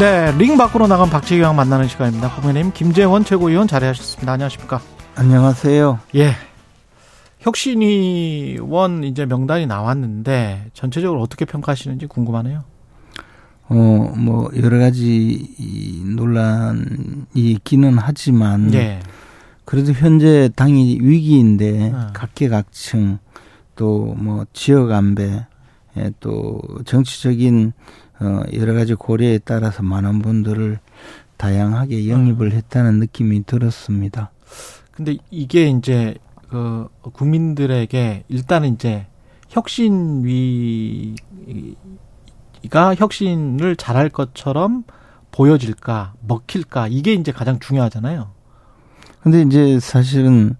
네, 링 밖으로 나간 박재경 만나는 시간입니다. 국민의힘 김재원 최고위원 자리하셨습니다. 안녕하십니까? 안녕하세요. 예. 혁신위원 이제 명단이 나왔는데 전체적으로 어떻게 평가하시는지 궁금하네요. 어, 뭐 여러 가지 논란이 있기는 하지만 예. 그래도 현재 당이 위기인데 어. 각계각층 또 뭐 지역 안배 예, 또 정치적인 어, 여러 가지 고려에 따라서 많은 분들을 다양하게 영입을 음. 했다는 느낌이 들었습니다. 근데 이게 이제 그 국민들에게 일단은 이제 혁신위가 혁신을 잘할 것처럼 보여질까, 먹힐까 이게 이제 가장 중요하잖아요. 근데 이제 사실은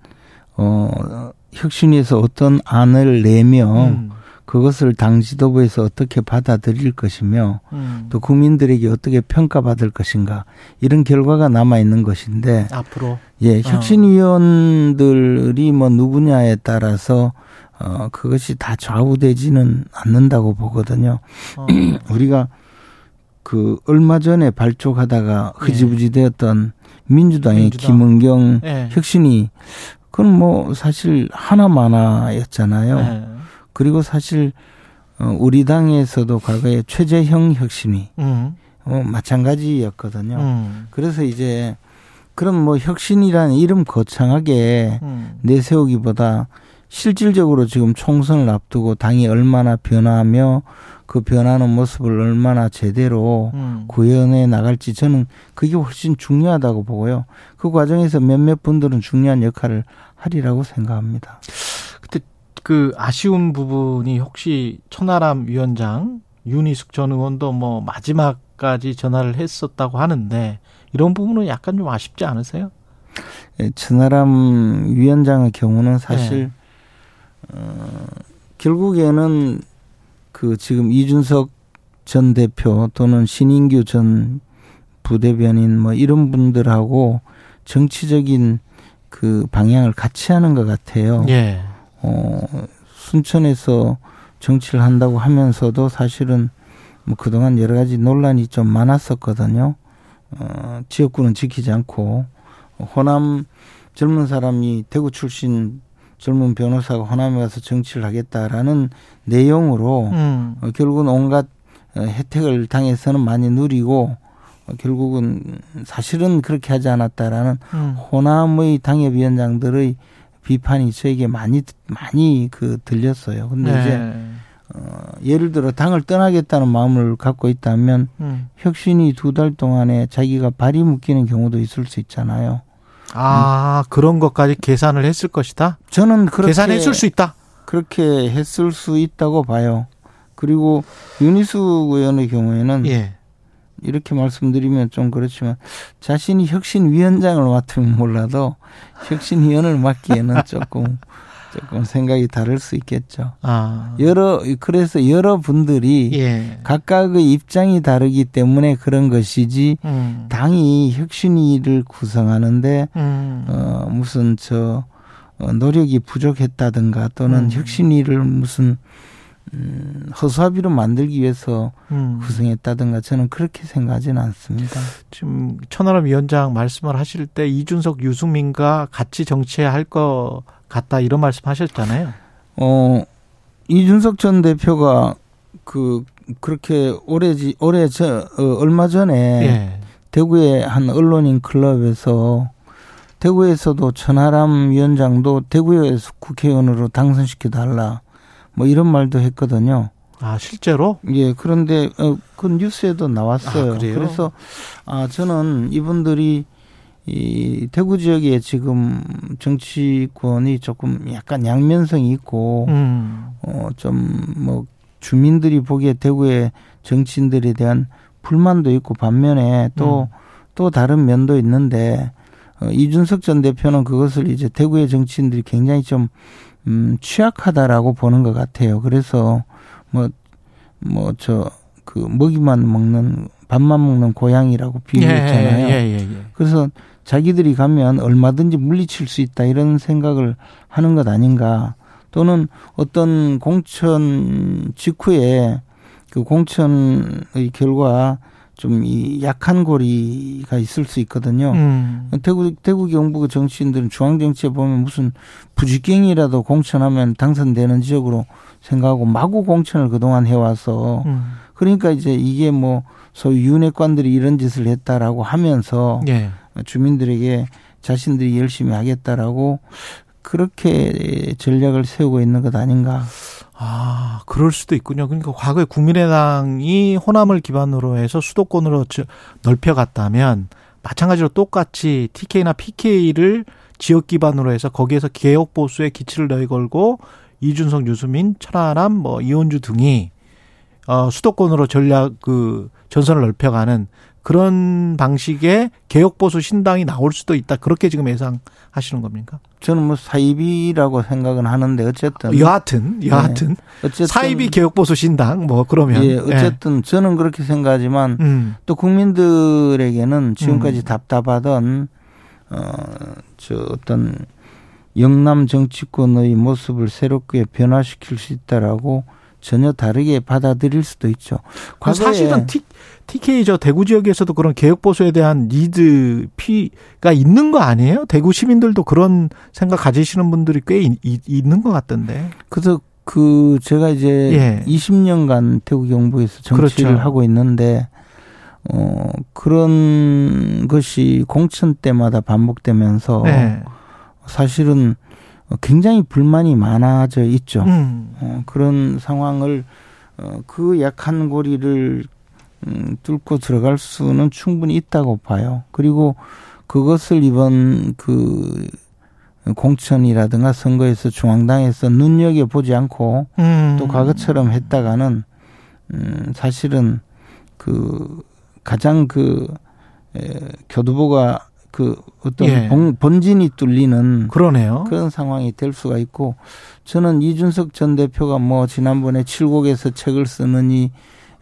어 혁신위에서 어떤 안을 내면 음. 그것을 당 지도부에서 어떻게 받아들일 것이며 음. 또 국민들에게 어떻게 평가받을 것인가 이런 결과가 남아 있는 것인데 앞으로 예 어. 혁신위원들이 뭐 누구냐에 따라서 어 그것이 다 좌우되지는 않는다고 보거든요. 어. 우리가 그 얼마 전에 발족하다가 예. 흐지부지 되었던 민주당의 민주당. 김은경 예. 혁신이 그건 뭐 사실 하나만화였잖아요. 예. 그리고 사실 어, 우리 당에서도 과거에 최재형 혁신이 음. 어, 마찬가지였거든요. 음. 그래서 이제 그럼 뭐 혁신이라는 이름 거창하게 음. 내세우기보다 실질적으로 지금 총선을 앞두고 당이 얼마나 변화하며 그 변하는 모습을 얼마나 제대로 음. 구현해 나갈지 저는 그게 훨씬 중요하다고 보고요. 그 과정에서 몇몇 분들은 중요한 역할을 하리라고 생각합니다. 그 아쉬운 부분이 혹시 천하람 위원장, 윤희숙 전 의원도 뭐 마지막까지 전화를 했었다고 하는데 이런 부분은 약간 좀 아쉽지 않으세요? 예, 천하람 위원장의 경우는 사실 네. 어, 결국에는 그 지금 이준석 전 대표 또는 신인규 전 부대변인 뭐 이런 분들하고 정치적인 그 방향을 같이 하는 것 같아요. 예. 어, 순천에서 정치를 한다고 하면서도 사실은 뭐 그동안 여러 가지 논란이 좀 많았었거든요. 어, 지역구는 지키지 않고 호남 젊은 사람이 대구 출신 젊은 변호사가 호남에 가서 정치를 하겠다라는 내용으로 음. 어, 결국은 온갖 어, 혜택을 당에서는 많이 누리고 어, 결국은 사실은 그렇게 하지 않았다라는 음. 호남의 당협위원장들의 비판이 저에게 많이 많이 그 들렸어요. 근데 네. 이제 어, 예를 들어 당을 떠나겠다는 마음을 갖고 있다면 음. 혁신이 두 달 동안에 자기가 발이 묶이는 경우도 있을 수 있잖아요. 아 음. 그런 것까지 계산을 했을 것이다. 저는 그렇게 계산했을 수 있다. 그렇게 했을 수 있다고 봐요. 그리고 윤희수 의원의 경우에는 예. 이렇게 말씀드리면 좀 그렇지만 자신이 혁신위원장을 맡으면 몰라도 혁신위원을 맡기에는 조금 조금 생각이 다를 수 있겠죠. 아. 여러 그래서 여러 분들이 예. 각각의 입장이 다르기 때문에 그런 것이지 음. 당이 혁신위를 구성하는데 음. 어 무슨 저 어, 노력이 부족했다든가 또는 음. 혁신위를 무슨 음, 허수아비로 만들기 위해서 음. 구성했다든가 저는 그렇게 생각하지는 않습니다. 지금 천하람 위원장 말씀을 하실 때 이준석, 유승민과 같이 정치해야 할것 같다 이런 말씀하셨잖아요. 어 이준석 전 대표가 그 그렇게 오래지 올해 저 어, 얼마 전에 예. 대구의 한 언론인 클럽에서 대구에서도 천하람 위원장도 대구에서 국회의원으로 당선시켜 달라. 뭐 이런 말도 했거든요. 아 실제로? 예. 그런데 어, 그 뉴스에도 나왔어요. 아, 그래서 아 저는 이분들이 이 대구 지역에 지금 정치권이 조금 약간 양면성이 있고 음. 어좀 뭐 주민들이 보기에 대구의 정치인들에 대한 불만도 있고 반면에 또또 음. 또 다른 면도 있는데 어, 이준석 전 대표는 그것을 이제 대구의 정치인들이 굉장히 좀 음, 취약하다라고 보는 것 같아요. 그래서 뭐 뭐 저 그 먹이만 먹는 밥만 먹는 고양이라고 비유했잖아요. 예, 예, 예, 예. 그래서 자기들이 가면 얼마든지 물리칠 수 있다 이런 생각을 하는 것 아닌가. 또는 어떤 공천 직후에 그 공천의 결과 좀 이 약한 고리가 있을 수 있거든요. 음. 대구 대구 경북 정치인들은 중앙 정치에 보면 무슨 부지깽이라도 공천하면 당선되는 지역으로 생각하고 마구 공천을 그동안 해와서 음. 그러니까 이제 이게 뭐 소위 윤핵관들이 이런 짓을 했다라고 하면서 예. 주민들에게 자신들이 열심히 하겠다라고 그렇게 전략을 세우고 있는 것 아닌가. 아, 그럴 수도 있군요. 그러니까 과거에 국민의당이 호남을 기반으로 해서 수도권으로 저- 넓혀갔다면 마찬가지로 똑같이 TK나 PK를 지역 기반으로 해서 거기에서 개혁 보수의 기치를 내걸고 이준석, 유수민, 천하람, 뭐 이원주 등이 어 수도권으로 전략 그 전선을 넓혀가는 그런 방식의 개혁 보수 신당이 나올 수도 있다. 그렇게 지금 예상하시는 겁니까? 저는 뭐 사입이라고 생각은 하는데 어쨌든 여하튼 여하튼 어쨌든 사이비 개혁 보수 신당 뭐 그러면 예, 어쨌든 저는 그렇게 생각하지만 음. 또 국민들에게는 지금까지 답답하던 어저 어떤 영남 정치권의 모습을 새롭게 변화시킬 수 있다라고 전혀 다르게 받아들일 수도 있죠. 사실은 T, TK 저 대구 지역에서도 그런 개혁 보수에 대한 니드 피가 있는 거 아니에요? 대구 시민들도 그런 생각 가지시는 분들이 꽤 있, 있는 것 같던데. 그래서 그 제가 이제 예. 20년간 태국 경북에서 정치를 그렇죠. 하고 있는데 어 그런 것이 공천 때마다 반복되면서 네. 사실은 굉장히 불만이 많아져 있죠. 음. 어, 그런 상황을 어, 그 약한 고리를 음, 뚫고 들어갈 수는 충분히 있다고 봐요. 그리고 그것을 이번 그 공천이라든가 선거에서 중앙당에서 눈여겨 보지 않고 음. 또 과거처럼 했다가는 음, 사실은 그 가장 그 에, 교두보가 그 어떤 예. 본, 본진이 뚫리는 그러네요. 그런 상황이 될 수가 있고 저는 이준석 전 대표가 뭐 지난번에 칠곡에서 책을 쓰느니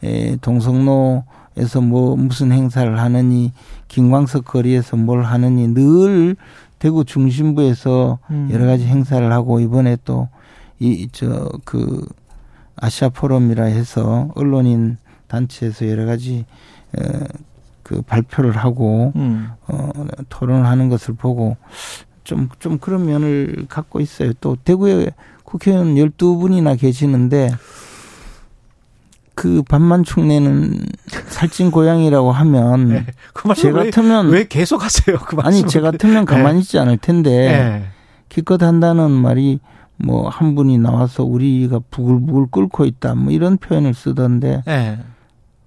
에, 동성로에서 뭐 무슨 행사를 하느니 김광석 거리에서 뭘 하느니 늘 대구 중심부에서 음. 여러 가지 행사를 하고 이번에 또 이 저 그 아시아 포럼이라 해서 언론인 단체에서 여러 가지 에, 그 발표를 하고 음. 어, 토론을 하는 것을 보고 좀, 좀 그런 면을 갖고 있어요. 또 대구에 국회의원 12분이나 계시는데 그 반만 축내는 살찐 고양이라고 하면 네. 그 말씀 제 왜, 같으면 왜 계속 하세요? 그. 아니 제 같으면 가만히 있지 않을 텐데 네. 기껏 한다는 말이 뭐 한 분이 나와서 우리가 부글부글 끓고 있다 뭐 이런 표현을 쓰던데 네.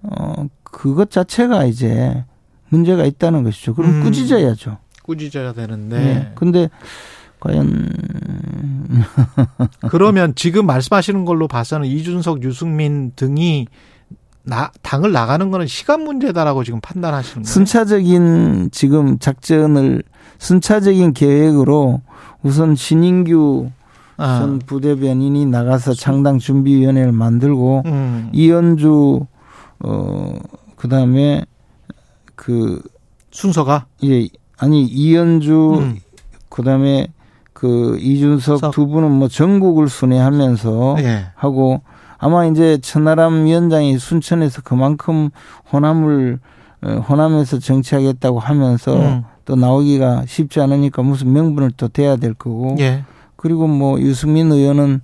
어 그것 자체가 이제 문제가 있다는 것이죠. 그럼 음. 꾸짖어야죠. 꾸짖어야 되는데. 네. 근데 과연 그러면 지금 말씀하시는 걸로 봐서는 이준석, 유승민 등이 나, 당을 나가는 거는 시간 문제다라고 지금 판단하시는 거예요. 순차적인 지금 작전을 순차적인 계획으로 우선 신인규 아. 전 부대변인이 나가서 창당 준비위원회를 만들고 음. 이현주 어 그 다음에 그 순서가 예, 아니 이현주 음. 그다음에 그 이준석 석. 두 분은 뭐 전국을 순회하면서 예. 하고 아마 이제 천하람 위원장이 순천에서 그만큼 호남을 어, 호남에서 정치하겠다고 하면서 음. 또 나오기가 쉽지 않으니까 무슨 명분을 또 대야 될 거고 예. 그리고 뭐 유승민 의원은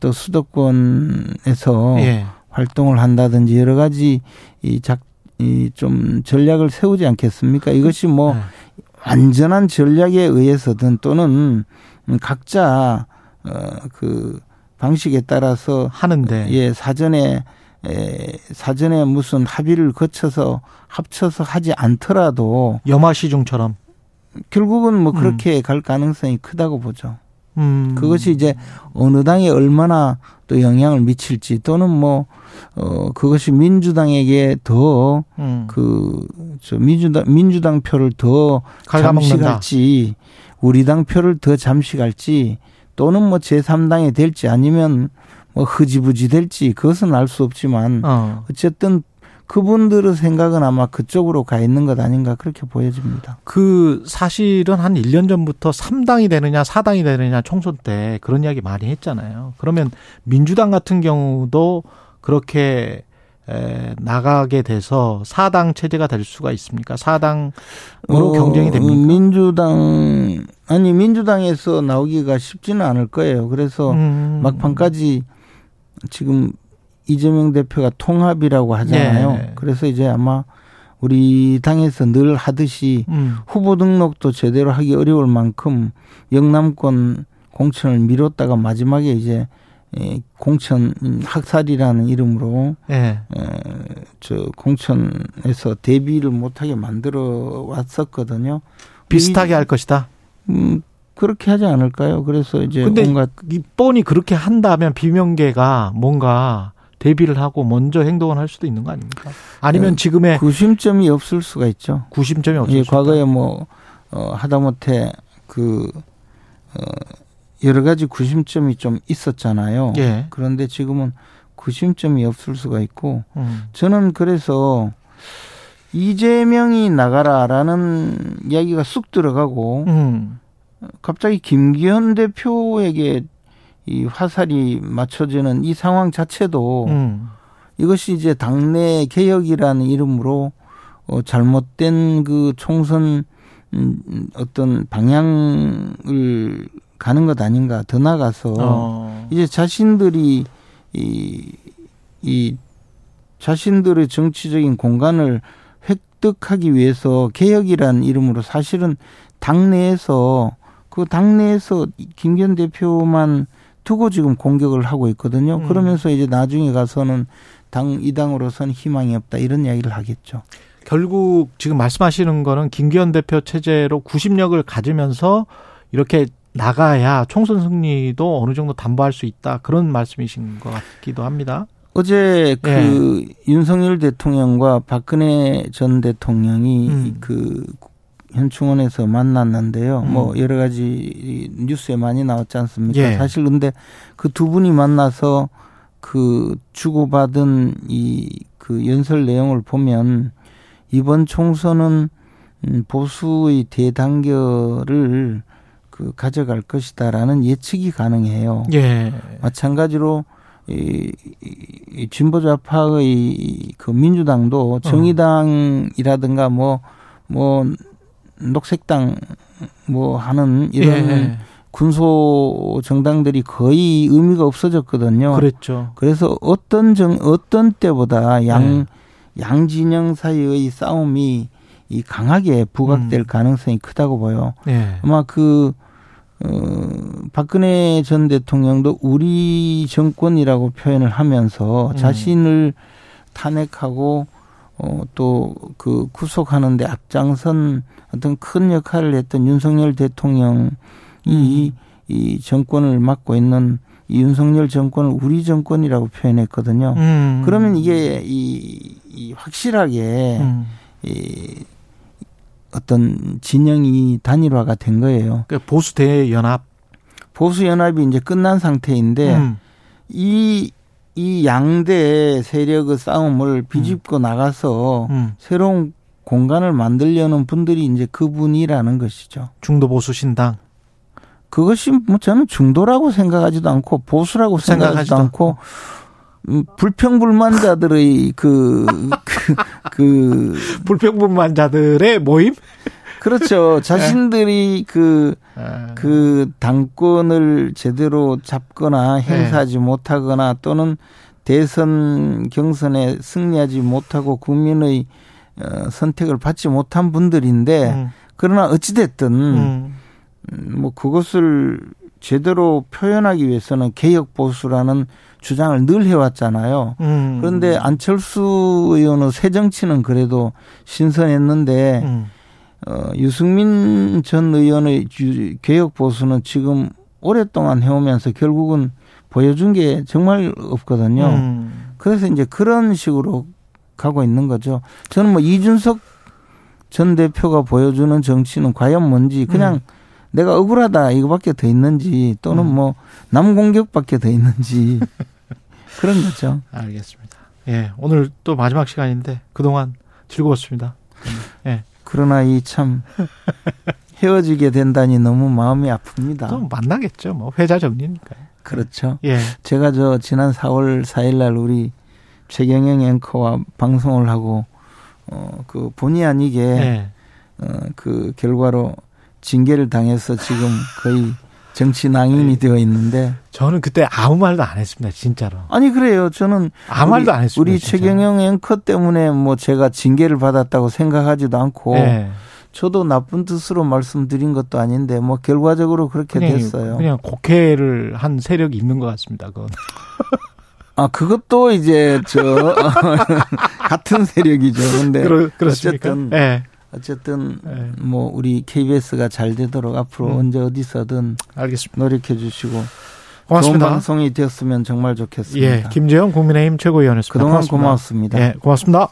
또 수도권에서 예. 활동을 한다든지 여러 가지 이 작 이 좀 전략을 세우지 않겠습니까? 이것이 뭐 네. 완전한 전략에 의해서든 또는 각자 어그 방식에 따라서 하는데. 예 사전에 에 사전에 무슨 합의를 거쳐서 합쳐서 하지 않더라도 염화 시중처럼. 결국은 뭐 음. 그렇게 갈 가능성이 크다고 보죠. 음. 그것이 이제 어느 당에 얼마나 또 영향을 미칠지 또는 뭐, 어, 그것이 민주당에게 더, 음. 그, 저, 민주당, 민주당 표를 더 갉아먹는다. 잠식할지, 우리 당 표를 더 잠식할지, 또는 뭐 제3당에 될지 아니면 뭐 흐지부지 될지 그것은 알 수 없지만, 어. 어쨌든 그분들의 생각은 아마 그쪽으로 가 있는 것 아닌가 그렇게 보여집니다. 그 사실은 한 1년 전부터 3당이 되느냐 4당이 되느냐 총선 때 그런 이야기 많이 했잖아요. 그러면 민주당 같은 경우도 그렇게 에, 나가게 돼서 4당 체제가 될 수가 있습니까? 4당으로 어, 경쟁이 됩니까? 민주당 아니 민주당에서 나오기가 쉽지는 않을 거예요. 그래서 음. 막판까지 지금 이재명 대표가 통합이라고 하잖아요. 네. 그래서 이제 아마 우리 당에서 늘 하듯이 음. 후보 등록도 제대로 하기 어려울 만큼 영남권 공천을 미뤘다가 마지막에 이제 에, 공천 학살이라는 이름으로 예. 에, 저 공천에서 데뷔를 못하게 만들어 왔었거든요. 비슷하게 할 것이다. 음, 그렇게 하지 않을까요? 그래서 이제 근데 온갖 이 뻔히 그렇게 한다면 비명계가 뭔가 대비를 하고 먼저 행동을 할 수도 있는 거 아닙니까? 아니면 네. 지금의 구심점이 없을 수가 있죠. 구심점이 없을 예, 수 과거에 뭐 어, 하다못해 그 어, 여러 가지 구심점이 좀 있었잖아요. 예. 그런데 지금은 구심점이 없을 수가 있고 음. 저는 그래서 이재명이 나가라라는 이야기가 쑥 들어가고 음. 갑자기 김기현 대표에게 이 화살이 맞춰지는 이 상황 자체도 음. 이것이 이제 당내 개혁이라는 이름으로 어, 잘못된 그 총선 음, 어떤 방향을 가는 것 아닌가 더 나가서 어. 이제 자신들이 이, 이 자신들의 정치적인 공간을 획득하기 위해서 개혁이라는 이름으로 사실은 당내에서 그 당내에서 김기현 대표만 두고 지금 공격을 하고 있거든요. 음. 그러면서 이제 나중에 가서는 당 이 당으로서는 희망이 없다 이런 이야기를 하겠죠. 결국 지금 말씀하시는 거는 김기현 대표 체제로 구심력을 가지면서 이렇게 나가야 총선 승리도 어느 정도 담보할 수 있다 그런 말씀이신 것 같기도 합니다. 어제 그 예. 윤석열 대통령과 박근혜 전 대통령이 음. 그 현충원에서 만났는데요. 음. 뭐 여러 가지 뉴스에 많이 나왔지 않습니까? 예. 사실 근데 그 두 분이 만나서 그 주고받은 이 그 연설 내용을 보면 이번 총선은 음, 보수의 대단결을 그 가져갈 것이다라는 예측이 가능해요. 예. 마찬가지로 이, 이, 이 진보 좌파의 그 민주당도 정의당이라든가 뭐뭐 녹색당 뭐 하는 이런 예. 군소 정당들이 거의 의미가 없어졌거든요. 그랬죠. 그래서 어떤 정 어떤 때보다 양 네. 양진영 사이의 싸움이 이 강하게 부각될 음. 가능성이 크다고 보여. 예. 아마 그, 어, 박근혜 전 대통령도 우리 정권이라고 표현을 하면서 음. 자신을 탄핵하고 어, 또 그 구속하는데 앞장선 어떤 큰 역할을 했던 윤석열 대통령이 이, 이 정권을 맡고 있는 이 윤석열 정권을 우리 정권이라고 표현했거든요. 음. 그러면 이게 이, 이 확실하게 음. 이 어떤 진영이 단일화가 된 거예요. 그 보수 대연합. 보수 연합이 이제 끝난 상태인데 음. 이, 이 양대 세력의 싸움을 비집고 나가서 음. 새로운 공간을 만들려는 분들이 이제 그분이라는 것이죠. 중도 보수 신당. 그것이 뭐 저는 중도라고 생각하지도 않고 보수라고 생각하지도 생각하지도 않고 음, 불평불만자들의 그, 그, 그, 불평분만자들의 모임. 그렇죠. 자신들이 그, 아. 그 당권을 제대로 잡거나 행사하지 못하거나 또는 대선 경선에 승리하지 못하고 국민의 어, 선택을 받지 못한 분들인데 음. 그러나 어찌됐든 음. 음, 뭐 그것을 제대로 표현하기 위해서는 개혁 보수라는 주장을 늘 해왔잖아요. 음. 그런데 안철수 의원의 새 정치는 그래도 신선했는데 음. 어, 유승민 전 의원의 주- 개혁 보수는 지금 오랫동안 해오면서 결국은 보여준 게 정말 없거든요. 음. 그래서 이제 그런 식으로 가고 있는 거죠. 저는 뭐 이준석 전 대표가 보여주는 정치는 과연 뭔지 그냥 음. 내가 억울하다 이거밖에 더 있는지 또는 음. 뭐 남 공격밖에 더 있는지 그런 거죠. 알겠습니다. 예, 오늘 또 마지막 시간인데 그동안 즐거웠습니다. 예, 그러나 이 참 헤어지게 된다니 너무 마음이 아픕니다. 또 만나겠죠. 뭐 회자 정리니까요. 그렇죠. 예, 제가 저 지난 4월 4일 날 우리 최경영 앵커와 방송을 하고 어그 본의 아니게 예. 어그 결과로 징계를 당해서 지금 거의 정치 낭인이 네. 되어 있는데 저는 그때 아무 말도 안 했습니다. 진짜로. 아니 그래요. 저는 아무 말도 안 했습니다. 우리 진짜. 최경영 앵커 때문에 뭐 제가 징계를 받았다고 생각하지도 않고 예. 저도 나쁜 뜻으로 말씀드린 것도 아닌데 뭐 결과적으로 그렇게 그냥, 됐어요. 그냥 곡해를 한 세력이 있는 것 같습니다. 그건. 아 그것도 이제 저 같은 세력이죠. 근데 그렇, 그렇습니까? 어쨌든 예. 어쨌든 예. 뭐 우리 KBS가 잘 되도록 앞으로 음. 언제 어디서든 알겠습니다. 노력해 주시고 좋은 고맙습니다. 방송이 되었으면 정말 좋겠습니다. 예, 김재영 국민의힘 최고위원이었습니다. 그동안 고맙습니다. 고맙습니다. 예, 고맙습니다.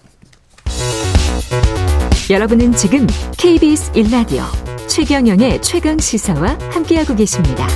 여러분은 지금 KBS 1라디오 최경영의 최강 시사와 함께하고 계십니다.